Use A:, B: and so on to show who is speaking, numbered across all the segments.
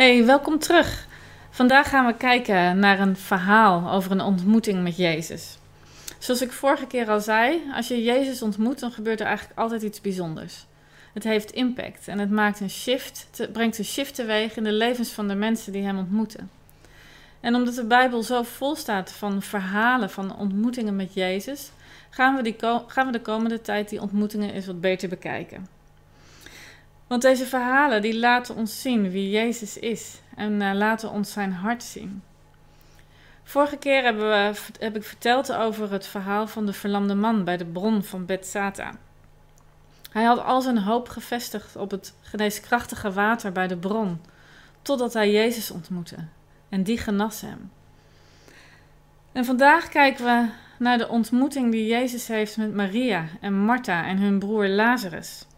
A: Hey, welkom terug. Vandaag gaan we kijken naar een verhaal over een ontmoeting met Jezus. Zoals ik vorige keer al zei, als je Jezus ontmoet, dan gebeurt er eigenlijk altijd iets bijzonders. Het heeft impact en het maakt een shift, het brengt een shift teweeg in de levens van de mensen die hem ontmoeten. En omdat de Bijbel zo vol staat van verhalen van ontmoetingen met Jezus, gaan we, die gaan we de komende tijd die ontmoetingen eens wat beter bekijken. Want deze verhalen die laten ons zien wie Jezus is en uh, laten ons zijn hart zien. Vorige keer hebben we, heb ik verteld over het verhaal van de verlamde man bij de bron van Bethsata. Hij had al zijn hoop gevestigd op het geneeskrachtige water bij de bron, totdat hij Jezus ontmoette. En die genas hem. En vandaag kijken we naar de ontmoeting die Jezus heeft met Maria en Martha en hun broer Lazarus.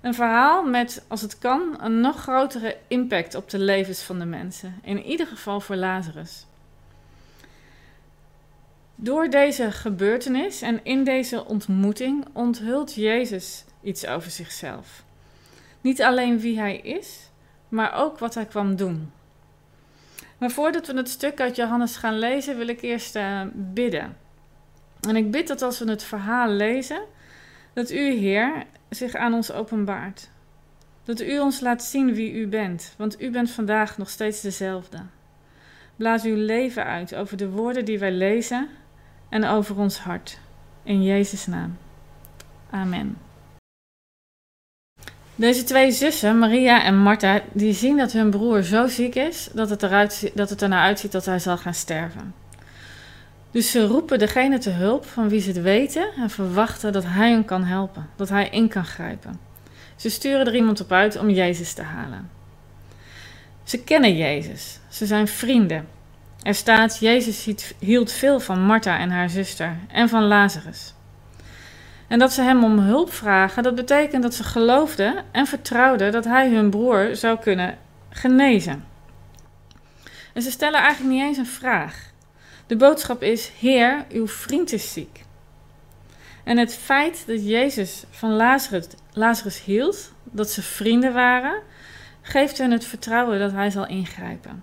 A: Een verhaal met, als het kan, een nog grotere impact op de levens van de mensen. In ieder geval voor Lazarus. Door deze gebeurtenis en in deze ontmoeting onthult Jezus iets over zichzelf. Niet alleen wie hij is, maar ook wat hij kwam doen. Maar voordat we het stuk uit Johannes gaan lezen, wil ik eerst uh, bidden. En ik bid dat als we het verhaal lezen, dat u, Heer, zich aan ons openbaart. Dat u ons laat zien wie u bent, want u bent vandaag nog steeds dezelfde. Blaas uw leven uit over de woorden die wij lezen en over ons hart. In Jezus' naam. Amen. Deze twee zussen, Maria en Martha, die zien dat hun broer zo ziek is dat het, eruit, dat het ernaar uitziet dat hij zal gaan sterven. Dus ze roepen degene te hulp van wie ze het weten en verwachten dat hij hen kan helpen, dat hij in kan grijpen. Ze sturen er iemand op uit om Jezus te halen. Ze kennen Jezus, ze zijn vrienden. Er staat: Jezus hield veel van Martha en haar zuster en van Lazarus. En dat ze hem om hulp vragen, dat betekent dat ze geloofden en vertrouwden dat hij hun broer zou kunnen genezen. En ze stellen eigenlijk niet eens een vraag. De boodschap is: Heer, uw vriend is ziek. En het feit dat Jezus van Lazarus, Lazarus hield, dat ze vrienden waren, geeft hen het vertrouwen dat hij zal ingrijpen.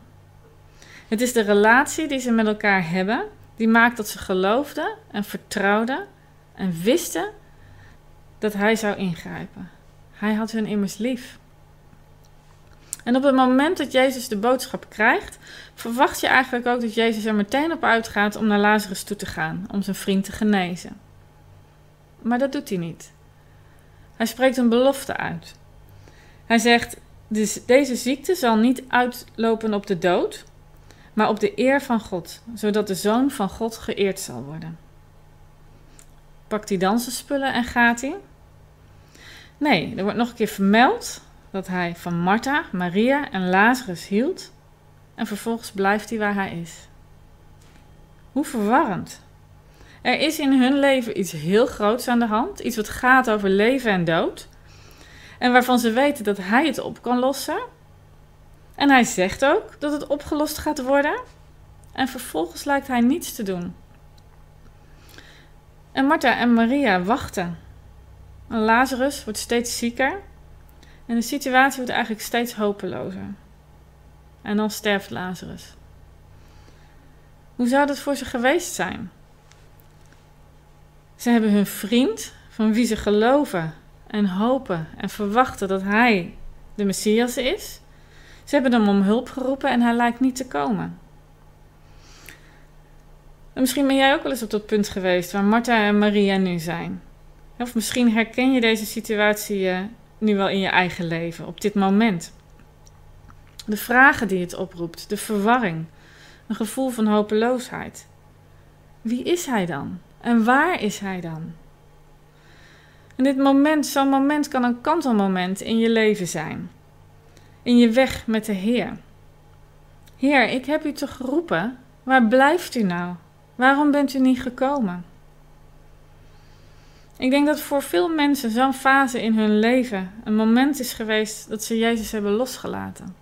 A: Het is de relatie die ze met elkaar hebben, die maakt dat ze geloofden en vertrouwden en wisten dat hij zou ingrijpen. Hij had hun immers lief. En op het moment dat Jezus de boodschap krijgt, verwacht je eigenlijk ook dat Jezus er meteen op uitgaat om naar Lazarus toe te gaan, om zijn vriend te genezen. Maar dat doet hij niet. Hij spreekt een belofte uit. Hij zegt: dus Deze ziekte zal niet uitlopen op de dood, maar op de eer van God, zodat de zoon van God geëerd zal worden. Pakt hij dan zijn spullen en gaat hij? Nee, er wordt nog een keer vermeld dat hij van Martha, Maria en Lazarus hield en vervolgens blijft hij waar hij is. Hoe verwarrend. Er is in hun leven iets heel groots aan de hand, iets wat gaat over leven en dood, en waarvan ze weten dat hij het op kan lossen. En hij zegt ook dat het opgelost gaat worden, en vervolgens lijkt hij niets te doen. En Martha en Maria wachten. En Lazarus wordt steeds zieker en de situatie wordt eigenlijk steeds hopelozer. En dan sterft Lazarus. Hoe zou dat voor ze geweest zijn? Ze hebben hun vriend, van wie ze geloven en hopen en verwachten dat hij de Messias is. Ze hebben hem om hulp geroepen en hij lijkt niet te komen. En misschien ben jij ook wel eens op dat punt geweest waar Martha en Maria nu zijn. Of misschien herken je deze situatie eh, nu wel in je eigen leven, op dit moment. De vragen die het oproept, de verwarring, een gevoel van hopeloosheid. Wie is hij dan? En waar is hij dan? En dit moment, zo'n moment kan een kantelmoment in je leven zijn. In je weg met de Heer. Heer, ik heb u toch geroepen? Waar blijft u nou? Waarom bent u niet gekomen? Ik denk dat voor veel mensen zo'n fase in hun leven een moment is geweest dat ze Jezus hebben losgelaten,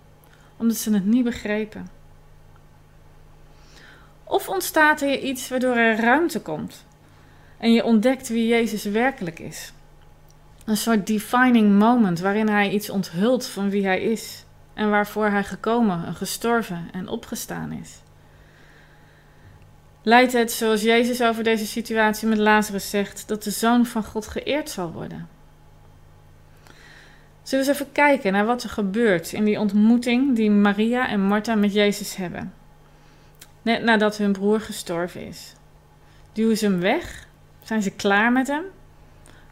A: omdat ze het niet begrepen. Of ontstaat er iets waardoor er ruimte komt en je ontdekt wie Jezus werkelijk is. Een soort defining moment waarin hij iets onthult van wie hij is en waarvoor hij gekomen en gestorven en opgestaan is. Leidt het, zoals Jezus over deze situatie met Lazarus zegt, dat de Zoon van God geëerd zal worden? Zullen we eens even kijken naar wat er gebeurt in die ontmoeting die Maria en Martha met Jezus hebben? Net nadat hun broer gestorven is. Duwen ze hem weg? Zijn ze klaar met hem?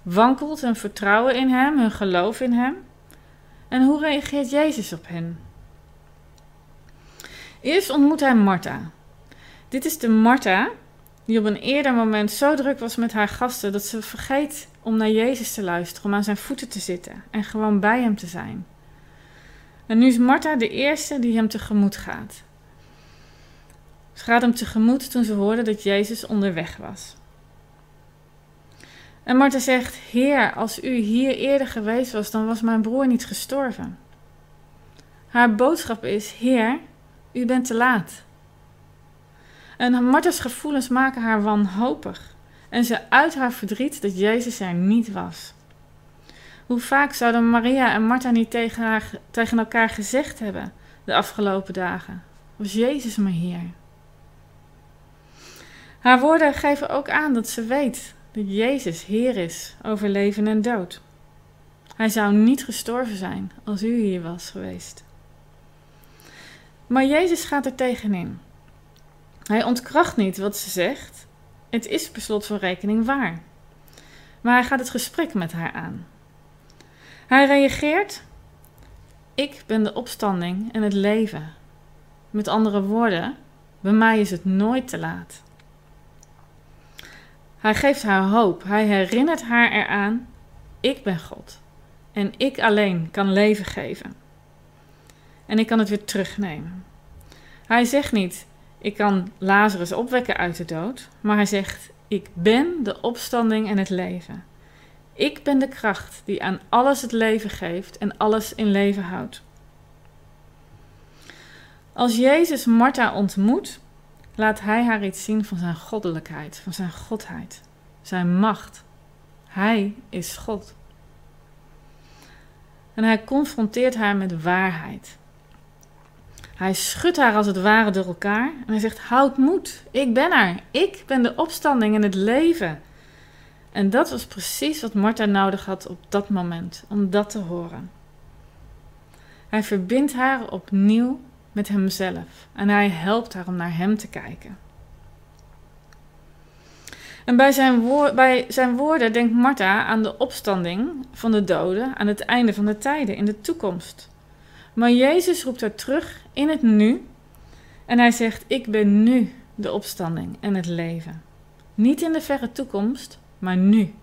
A: Wankelt hun vertrouwen in hem, hun geloof in hem? En hoe reageert Jezus op hen? Eerst ontmoet hij Martha. Dit is de Martha die op een eerder moment zo druk was met haar gasten dat ze vergeet om naar Jezus te luisteren, om aan zijn voeten te zitten en gewoon bij hem te zijn. En nu is Martha de eerste die hem tegemoet gaat. Ze gaat hem tegemoet toen ze hoorde dat Jezus onderweg was. En Martha zegt: Heer, als u hier eerder geweest was, dan was mijn broer niet gestorven. Haar boodschap is: Heer, u bent te laat. En Martha's gevoelens maken haar wanhopig. En ze uit haar verdriet dat Jezus er niet was. Hoe vaak zouden Maria en Martha niet tegen, haar, tegen elkaar gezegd hebben de afgelopen dagen? Was Jezus maar hier? Haar woorden geven ook aan dat ze weet dat Jezus Heer is over leven en dood. Hij zou niet gestorven zijn als u hier was geweest. Maar Jezus gaat er tegenin. Hij ontkracht niet wat ze zegt. Het is per slot van rekening waar. Maar hij gaat het gesprek met haar aan. Hij reageert: Ik ben de opstanding en het leven. Met andere woorden, bij mij is het nooit te laat. Hij geeft haar hoop. Hij herinnert haar eraan: Ik ben God. En ik alleen kan leven geven. En ik kan het weer terugnemen. Hij zegt niet: Ik kan Lazarus opwekken uit de dood. Maar hij zegt: Ik ben de opstanding en het leven. Ik ben de kracht die aan alles het leven geeft en alles in leven houdt. Als Jezus Martha ontmoet, laat hij haar iets zien van zijn goddelijkheid, van zijn godheid, zijn macht. Hij is God. En hij confronteert haar met waarheid. Hij schudt haar als het ware door elkaar en hij zegt: Houd moed, ik ben er. Ik ben de opstanding en het leven. En dat was precies wat Martha nodig had op dat moment, om dat te horen. Hij verbindt haar opnieuw met hemzelf en hij helpt haar om naar hem te kijken. En bij zijn, bij zijn woorden denkt Martha aan de opstanding van de doden aan het einde van de tijden, in de toekomst. Maar Jezus roept haar terug in het nu en hij zegt: Ik ben nu de opstanding en het leven. Niet in de verre toekomst, maar nu.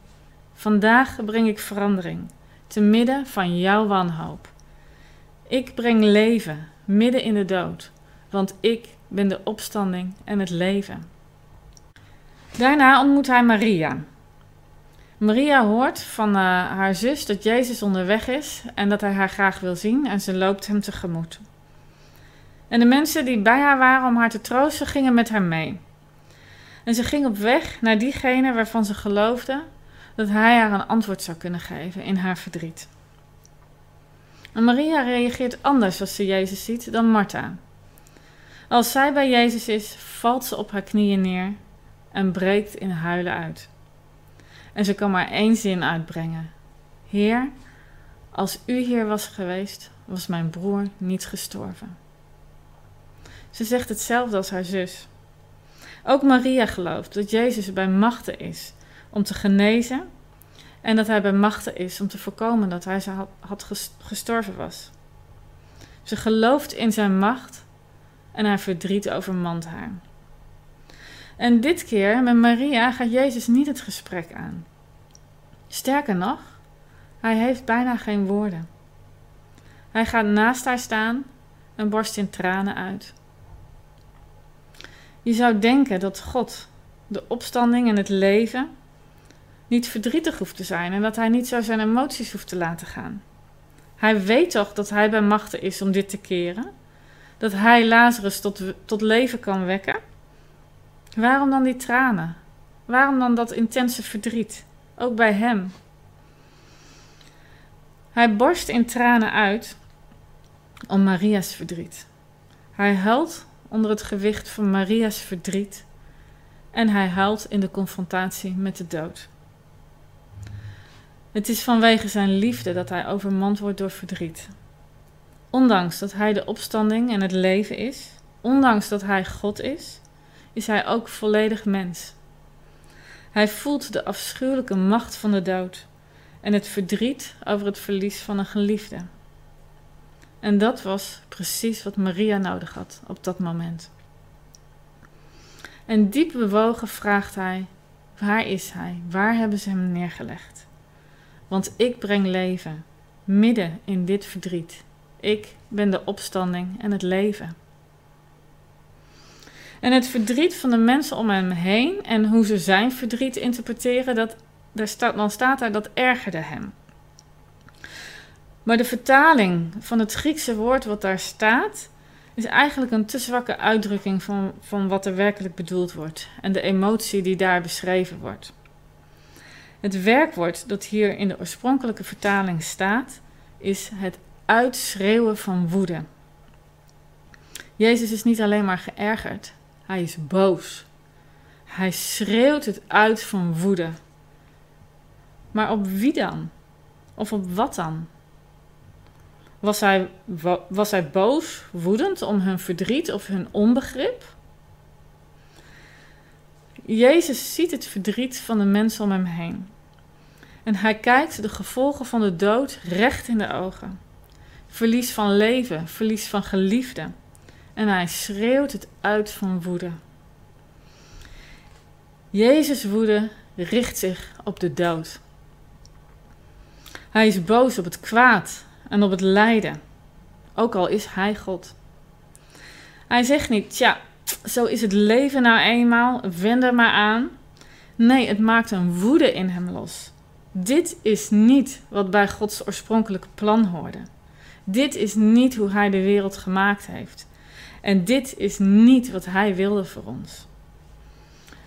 A: Vandaag breng ik verandering, te midden van jouw wanhoop. Ik breng leven midden in de dood, want ik ben de opstanding en het leven. Daarna ontmoet hij Maria. Maria hoort van uh, haar zus dat Jezus onderweg is en dat hij haar graag wil zien en ze loopt hem tegemoet. En de mensen die bij haar waren om haar te troosten gingen met haar mee. En ze ging op weg naar diegene waarvan ze geloofde dat hij haar een antwoord zou kunnen geven in haar verdriet. En Maria reageert anders als ze Jezus ziet dan Martha. Als zij bij Jezus is, valt ze op haar knieën neer en breekt in huilen uit. En ze kan maar één zin uitbrengen: Heer, als u hier was geweest, was mijn broer niet gestorven. Ze zegt hetzelfde als haar zus. Ook Maria gelooft dat Jezus bij machten is om te genezen en dat hij bij machten is om te voorkomen dat hij had gestorven was. Ze gelooft in zijn macht en haar verdriet overmand haar. En dit keer met Maria gaat Jezus niet het gesprek aan. Sterker nog, hij heeft bijna geen woorden. Hij gaat naast haar staan en borst in tranen uit. Je zou denken dat God, de opstanding en het leven, niet verdrietig hoeft te zijn en dat hij niet zo zijn emoties hoeft te laten gaan. Hij weet toch dat hij bij machten is om dit te keren? Dat hij Lazarus tot, tot leven kan wekken? Waarom dan die tranen? Waarom dan dat intense verdriet? Ook bij hem. Hij borst in tranen uit om Maria's verdriet. Hij huilt onder het gewicht van Maria's verdriet en hij huilt in de confrontatie met de dood. Het is vanwege zijn liefde dat hij overmand wordt door verdriet. Ondanks dat hij de opstanding en het leven is, ondanks dat hij God is, is hij ook volledig mens. Hij voelt de afschuwelijke macht van de dood en het verdriet over het verlies van een geliefde. En dat was precies wat Maria nodig had op dat moment. En diep bewogen vraagt hij: Waar is hij? Waar hebben ze hem neergelegd? Want ik breng leven, midden in dit verdriet. Ik ben de opstanding en het leven. En het verdriet van de mensen om hem heen en hoe ze zijn verdriet interpreteren, dat, daar staat, dan staat daar dat ergerde hem. Maar de vertaling van het Griekse woord wat daar staat, is eigenlijk een te zwakke uitdrukking van, van wat er werkelijk bedoeld wordt en de emotie die daar beschreven wordt. Het werkwoord dat hier in de oorspronkelijke vertaling staat, is het uitschreeuwen van woede. Jezus is niet alleen maar geërgerd, hij is boos. Hij schreeuwt het uit van woede. Maar op wie dan? Of op wat dan? Was hij, was hij boos, woedend om hun verdriet of hun onbegrip? Jezus ziet het verdriet van de mensen om hem heen. En hij kijkt de gevolgen van de dood recht in de ogen. Verlies van leven, verlies van geliefden. En hij schreeuwt het uit van woede. Jezus' woede richt zich op de dood. Hij is boos op het kwaad en op het lijden, ook al is hij God. Hij zegt niet, tja, zo is het leven nou eenmaal, wend er maar aan. Nee, het maakt een woede in hem los. Dit is niet wat bij Gods oorspronkelijke plan hoorde. Dit is niet hoe hij de wereld gemaakt heeft. En dit is niet wat hij wilde voor ons.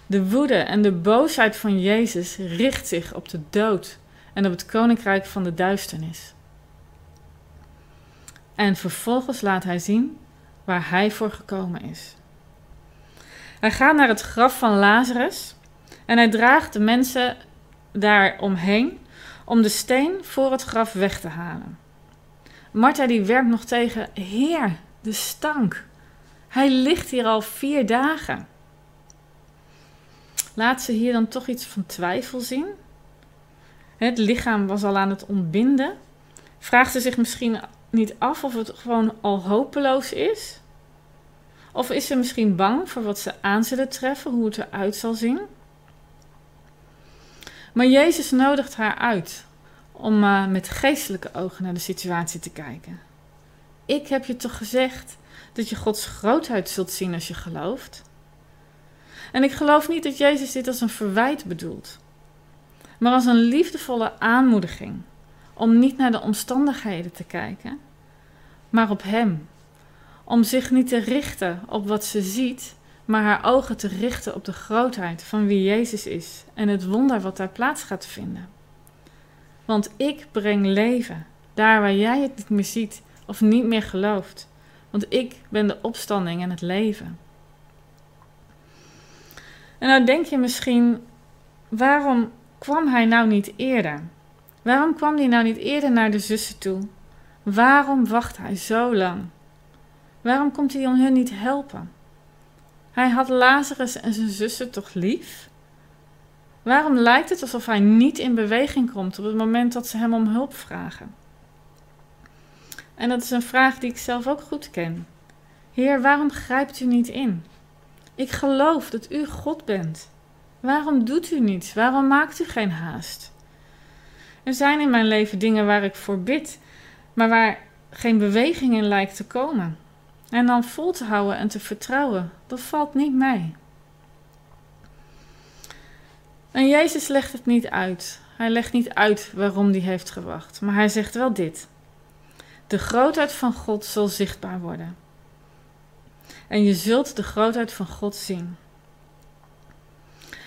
A: De woede en de boosheid van Jezus richt zich op de dood en op het koninkrijk van de duisternis. En vervolgens laat hij zien waar hij voor gekomen is. Hij gaat naar het graf van Lazarus en hij draagt de mensen daar omheen om de steen voor het graf weg te halen. Martha die werpt nog tegen, Heer, de stank. Hij ligt hier al vier dagen. Laat ze hier dan toch iets van twijfel zien? Het lichaam was al aan het ontbinden. Vraagt ze zich misschien niet af of het gewoon al hopeloos is? Of is ze misschien bang voor wat ze aan zullen treffen, hoe het eruit zal zien? Maar Jezus nodigt haar uit om uh, met geestelijke ogen naar de situatie te kijken. Ik heb je toch gezegd dat je Gods grootheid zult zien als je gelooft? En ik geloof niet dat Jezus dit als een verwijt bedoelt, maar als een liefdevolle aanmoediging om niet naar de omstandigheden te kijken, maar op Hem. Om zich niet te richten op wat ze ziet, maar haar ogen te richten op de grootheid van wie Jezus is en het wonder wat daar plaats gaat vinden. Want ik breng leven, daar waar jij het niet meer ziet of niet meer gelooft. Want ik ben de opstanding en het leven. En nou denk je misschien, waarom kwam hij nou niet eerder? Waarom kwam hij nou niet eerder naar de zussen toe? Waarom wacht hij zo lang? Waarom komt hij hun niet helpen? Hij had Lazarus en zijn zussen toch lief? Waarom lijkt het alsof hij niet in beweging komt op het moment dat ze hem om hulp vragen? En dat is een vraag die ik zelf ook goed ken. Heer, waarom grijpt u niet in? Ik geloof dat u God bent. Waarom doet u niets? Waarom maakt u geen haast? Er zijn in mijn leven dingen waar ik voor bid, maar waar geen beweging in lijkt te komen. En dan vol te houden en te vertrouwen, dat valt niet mee. En Jezus legt het niet uit. Hij legt niet uit waarom hij heeft gewacht, maar hij zegt wel dit. De grootheid van God zal zichtbaar worden. En je zult de grootheid van God zien.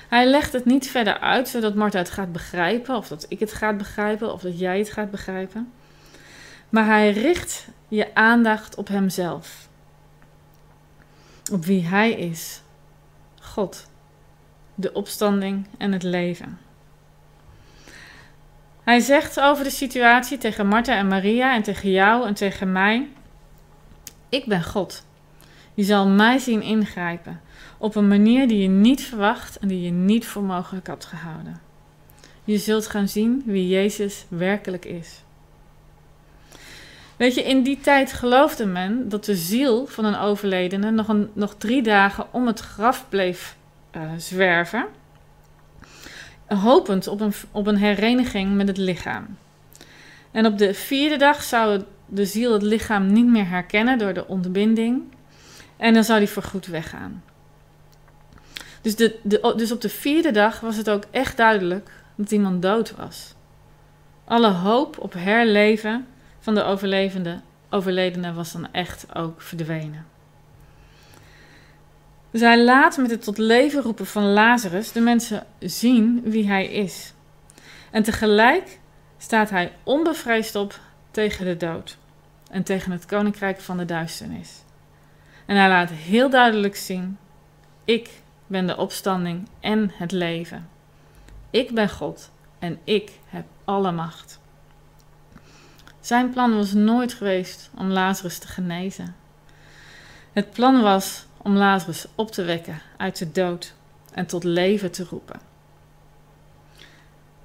A: Hij legt het niet verder uit zodat Martha het gaat begrijpen, of dat ik het gaat begrijpen, of dat jij het gaat begrijpen. Maar hij richt je aandacht op Hemzelf. Op wie Hij is. God. De opstanding en het leven. Hij zegt over de situatie tegen Martha en Maria en tegen jou en tegen mij: Ik ben God. Je zal mij zien ingrijpen op een manier die je niet verwacht en die je niet voor mogelijk had gehouden. Je zult gaan zien wie Jezus werkelijk is. Weet je, in die tijd geloofde men dat de ziel van een overledene nog, nog drie dagen om het graf bleef uh, zwerven, hopend op een, op een hereniging met het lichaam. En op de vierde dag zou de ziel het lichaam niet meer herkennen door de ontbinding en dan zou die voorgoed weggaan. Dus, de, de, dus op de vierde dag was het ook echt duidelijk dat iemand dood was. Alle hoop op herleven van de overlevende, overledene was dan echt ook verdwenen. Hij laat met het tot leven roepen van Lazarus de mensen zien wie hij is. En tegelijk staat hij onbevreesd op tegen de dood en tegen het koninkrijk van de duisternis. En hij laat heel duidelijk zien: ik ben de opstanding en het leven. Ik ben God en ik heb alle macht. Zijn plan was nooit geweest om Lazarus te genezen. Het plan was om Lazarus op te wekken uit de dood en tot leven te roepen.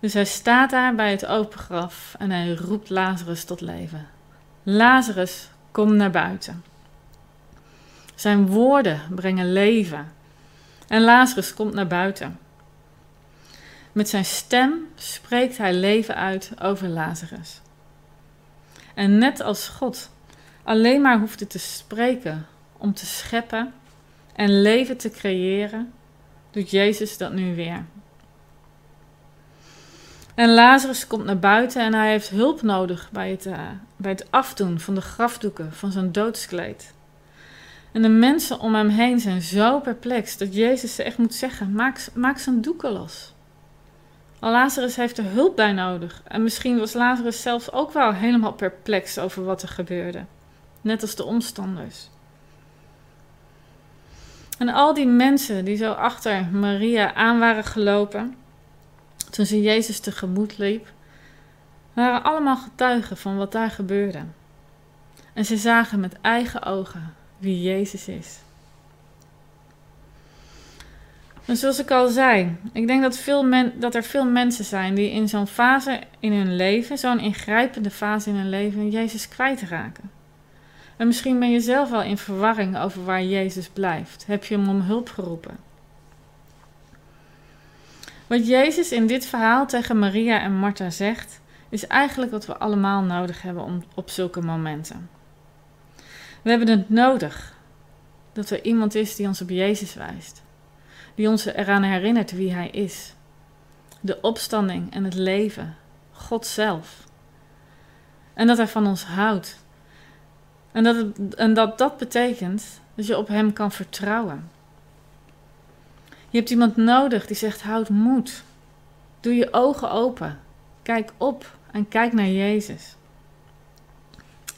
A: Dus hij staat daar bij het open graf en hij roept Lazarus tot leven. Lazarus, kom naar buiten. Zijn woorden brengen leven. En Lazarus komt naar buiten. Met zijn stem spreekt hij leven uit over Lazarus. En net als God alleen maar hoefde te spreken om te scheppen en leven te creëren, doet Jezus dat nu weer. En Lazarus komt naar buiten en hij heeft hulp nodig bij het, uh, bij het afdoen van de grafdoeken van zijn doodskleed. En de mensen om hem heen zijn zo perplex dat Jezus ze echt moet zeggen: maak, maak zijn doeken los. Al Lazarus heeft er hulp bij nodig. En misschien was Lazarus zelfs ook wel helemaal perplex over wat er gebeurde. Net als de omstanders. En al die mensen die zo achter Maria aan waren gelopen, toen ze Jezus tegemoet liep, waren allemaal getuigen van wat daar gebeurde. En ze zagen met eigen ogen wie Jezus is. En zoals ik al zei, ik denk dat, veel men, dat er veel mensen zijn die in zo'n fase in hun leven, zo'n ingrijpende fase in hun leven, Jezus kwijtraken. En misschien ben je zelf wel in verwarring over waar Jezus blijft. Heb je hem om hulp geroepen? Wat Jezus in dit verhaal tegen Maria en Martha zegt, is eigenlijk wat we allemaal nodig hebben om, op zulke momenten. We hebben het nodig dat er iemand is die ons op Jezus wijst, die ons eraan herinnert wie Hij is. De opstanding en het leven, God zelf. En dat Hij van ons houdt en dat, het, en dat dat betekent dat je op Hem kan vertrouwen. Je hebt iemand nodig die zegt: houd moed. Doe je ogen open. Kijk op en kijk naar Jezus.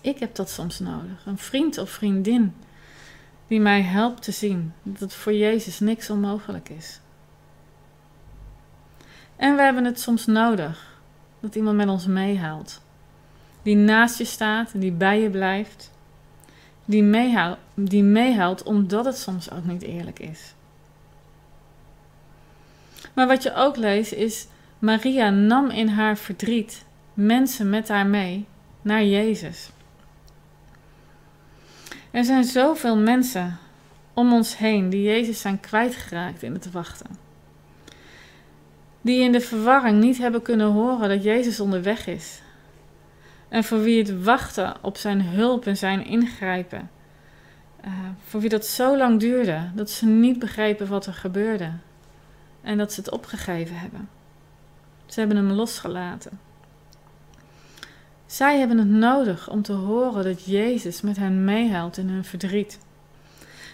A: Ik heb dat soms nodig. Een vriend of vriendin die mij helpt te zien dat voor Jezus niks onmogelijk is. En we hebben het soms nodig dat iemand met ons meehaalt. Die naast je staat en die bij je blijft die, meehaalt, die omdat het soms ook niet eerlijk is. Maar wat je ook leest is, Maria nam in haar verdriet mensen met haar mee naar Jezus. Er zijn zoveel mensen om ons heen die Jezus zijn kwijtgeraakt in het wachten. Die in de verwarring niet hebben kunnen horen dat Jezus onderweg is en voor wie het wachten op zijn hulp en zijn ingrijpen, uh, voor wie dat zo lang duurde dat ze niet begrepen wat er gebeurde en dat ze het opgegeven hebben. Ze hebben hem losgelaten. Zij hebben het nodig om te horen dat Jezus met hen meehelpt in hun verdriet.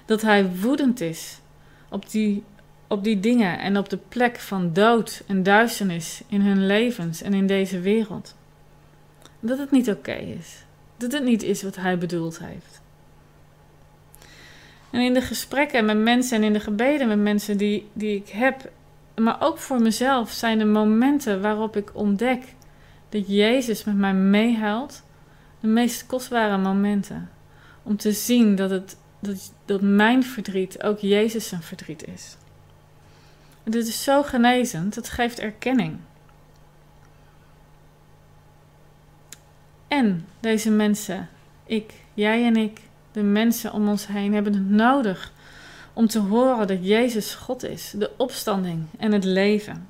A: Dat hij woedend is op die, op die dingen en op de plek van dood en duisternis in hun levens en in deze wereld dat het niet oké is. Dat het niet is wat Hij bedoeld heeft. En in de gesprekken met mensen en in de gebeden met mensen die, die ik heb, maar ook voor mezelf, zijn er momenten waarop ik ontdek dat Jezus met mij meehuilt. De meest kostbare momenten. Om te zien dat, het, dat, dat mijn verdriet ook Jezus zijn verdriet is. En dit is zo genezend, het geeft erkenning. En deze mensen, ik, jij en ik, de mensen om ons heen, hebben het nodig om te horen dat Jezus God is, de opstanding en het leven.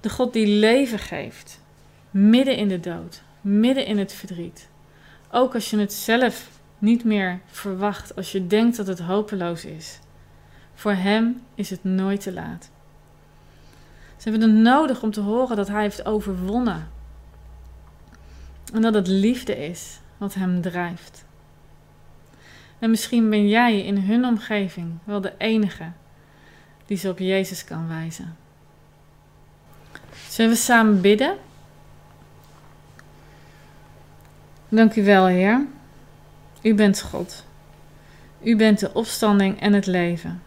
A: De God die leven geeft, midden in de dood, midden in het verdriet. Ook als je het zelf niet meer verwacht, als je denkt dat het hopeloos is. Voor Hem is het nooit te laat. Ze hebben het nodig om te horen dat Hij heeft overwonnen. En dat het liefde is wat Hem drijft. En misschien ben jij in hun omgeving wel de enige die ze op Jezus kan wijzen. Zullen we samen bidden? Dank u wel, Heer. U bent God. U bent de opstanding en het leven.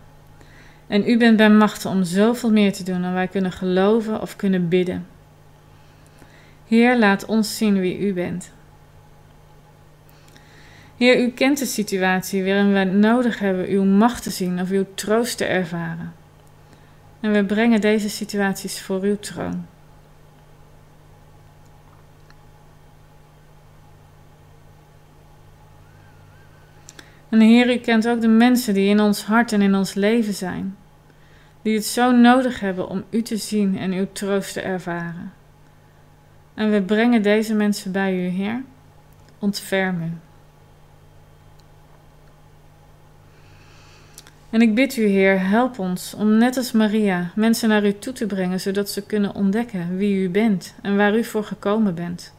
A: En u bent bij machten om zoveel meer te doen dan wij kunnen geloven of kunnen bidden. Heer, laat ons zien wie u bent. Heer, u kent de situatie waarin wij nodig hebben uw macht te zien of uw troost te ervaren. En we brengen deze situaties voor uw troon. En Heer, u kent ook de mensen die in ons hart en in ons leven zijn, die het zo nodig hebben om u te zien en uw troost te ervaren. En we brengen deze mensen bij u, Heer. Ontferm u. En ik bid u, Heer, help ons om net als Maria mensen naar u toe te brengen, zodat ze kunnen ontdekken wie u bent en waar u voor gekomen bent.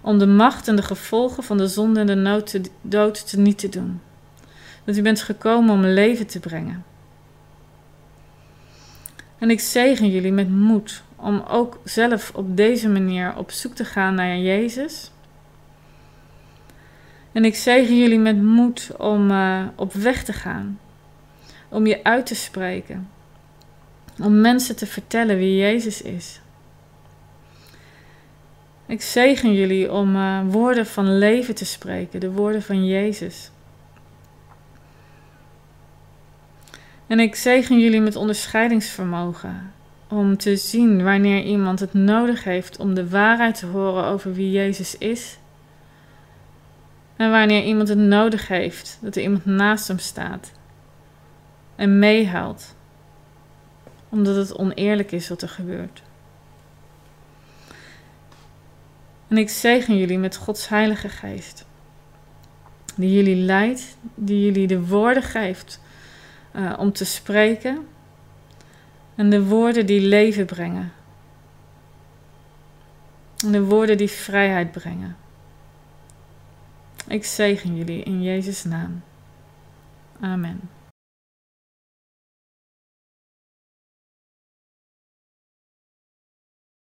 A: Om de macht en de gevolgen van de zonde en de dood te niet te doen. Dat u bent gekomen om leven te brengen. En ik zegen jullie met moed om ook zelf op deze manier op zoek te gaan naar Jezus. En ik zegen jullie met moed om uh, op weg te gaan om je uit te spreken. Om mensen te vertellen wie Jezus is. Ik zegen jullie om uh, woorden van leven te spreken, de woorden van Jezus. En ik zegen jullie met onderscheidingsvermogen om te zien wanneer iemand het nodig heeft om de waarheid te horen over wie Jezus is. En wanneer iemand het nodig heeft dat er iemand naast hem staat en meehuilt, omdat het oneerlijk is wat er gebeurt. En ik zegen jullie met Gods Heilige Geest, die jullie leidt, die jullie de woorden geeft uh, om te spreken en de woorden die leven brengen. En de woorden die vrijheid brengen. Ik zegen jullie in Jezus' naam. Amen.